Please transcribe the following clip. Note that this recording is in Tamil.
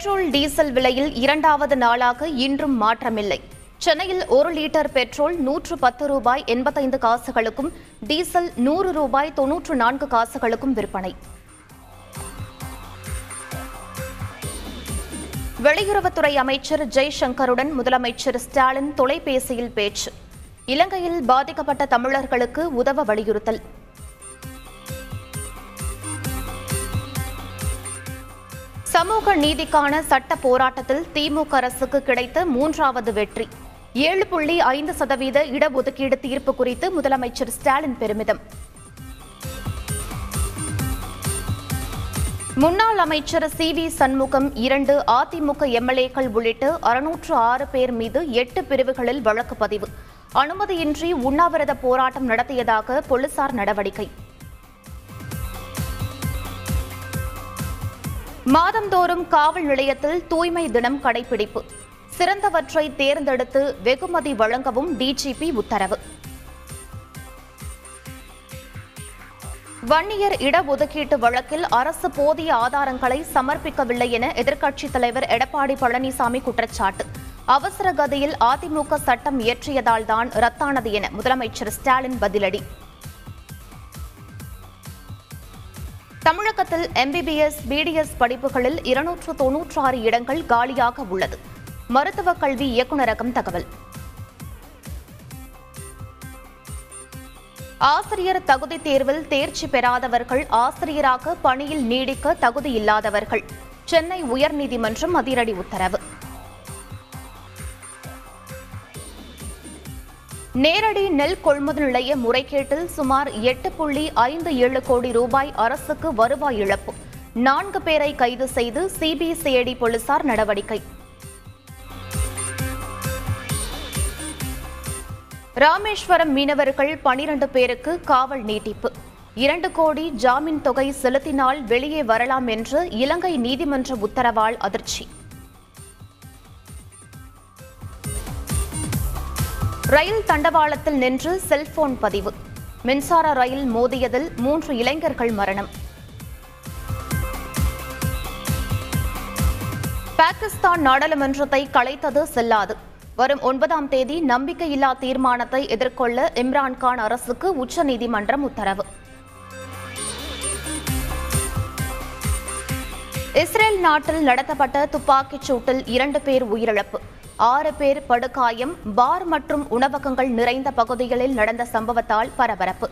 பெட்ரோல் டீசல் விலையில் இரண்டாவது நாளாக இன்றும் மாற்றமில்லை. சென்னையில் ஒரு லிட்டர் பெட்ரோல் நூற்று பத்து ரூபாய் எண்பத்தைந்து காசுகளுக்கும் டீசல் நூறு ரூபாய் தொன்னூற்று நான்கு காசுகளுக்கும் விற்பனை. வெளியுறவுத்துறை அமைச்சர் ஜெய்சங்கருடன் முதலமைச்சர் ஸ்டாலின் தொலைபேசியில் பேச்சு. இலங்கையில் பாதிக்கப்பட்ட தமிழர்களுக்கு உதவ வலியுறுத்தல். சமூக நீதிக்கான சட்ட போராட்டத்தில் திமுக அரசுக்கு கிடைத்த மூன்றாவது வெற்றி. ஏழு புள்ளி ஐந்து சதவீத இடஒதுக்கீடு தீர்ப்பு குறித்து முதலமைச்சர் ஸ்டாலின் பெருமிதம். முன்னாள் அமைச்சர் சி வி சண்முகம் இரண்டு அதிமுக எம்எல்ஏக்கள் உள்ளிட்ட அறுநூற்று ஆறு பேர் மீது எட்டு பிரிவுகளில் வழக்கு பதிவு. அனுமதியின்றி உண்ணாவிரத போராட்டம் நடத்தியதாக போலீசார் நடவடிக்கை. மாதந்தோறும் காவல் நிலையத்தில் தூய்மை தினம் கடைபிடிப்பு. சிறந்தவற்றை தேர்ந்தெடுத்து வெகுமதி வழங்கவும் டிஜிபி உத்தரவு. வன்னியர் இடஒதுக்கீட்டு வழக்கில் அரசு போதிய ஆதாரங்களை சமர்ப்பிக்கவில்லை என எதிர்க்கட்சித் தலைவர் எடப்பாடி பழனிசாமி குற்றச்சாட்டு. அவசர கதியில் அதிமுக சட்டம் இயற்றியதால்தான் ரத்தானது என முதலமைச்சர் ஸ்டாலின் பதிலடி. தமிழகத்தில் எம்பிபிஎஸ் பிடிஎஸ் படிப்புகளில் இருநூற்று தொன்னூற்று ஆறு இடங்கள் காலியாக உள்ளது. மருத்துவக் கல்வி இயக்குநரகம் தகவல். ஆசிரியர் தகுதி தேர்வில் தேர்ச்சி பெறாதவர்கள் ஆசிரியராக பணியில் நீடிக்க தகுதி இல்லாதவர்கள். சென்னை உயர்நீதிமன்றம் அதிரடி உத்தரவு. நேரடி நெல் கொள்முதல் நிலைய முறைகேட்டில் சுமார் எட்டு புள்ளி ஐந்து ஏழு கோடி ரூபாய் அரசுக்கு வருவாய் இழப்பு. நான்கு பேரை கைது செய்து சிபிசிஐடி போலீசார் நடவடிக்கை. ராமேஸ்வரம் மீனவர்கள் பனிரண்டு பேருக்கு காவல் நீட்டிப்பு. இரண்டு கோடி ஜாமீன் தொகை செலுத்தினால் வெளியே வரலாம் என்று இலங்கை நீதிமன்ற உத்தரவால் அதிர்ச்சி. ரயில் தண்டவாளத்தில் நின்று செல்போன் பதிவு. மின்சார ரயில் மோதியதில் மூன்று இளைஞர்கள் மரணம். பாகிஸ்தான் நாடாளுமன்றத்தை கலைத்தது செல்லாது. வரும் ஒன்பதாம் தேதி நம்பிக்கையில்லா தீர்மானத்தை எதிர்கொள்ள இம்ரான்கான் அரசுக்கு உச்சநீதிமன்றம் உத்தரவு. இஸ்ரேல் நாட்டில் நடத்தப்பட்ட துப்பாக்கிச் சூட்டில் இரண்டு பேர் உயிரிழப்பு. ஆறு பேர் படுகாயம் பார் மற்றும் உணவகங்கள் நிறைந்த பகுதிகளில் நடந்த சம்பவத்தால் பரபரப்பு.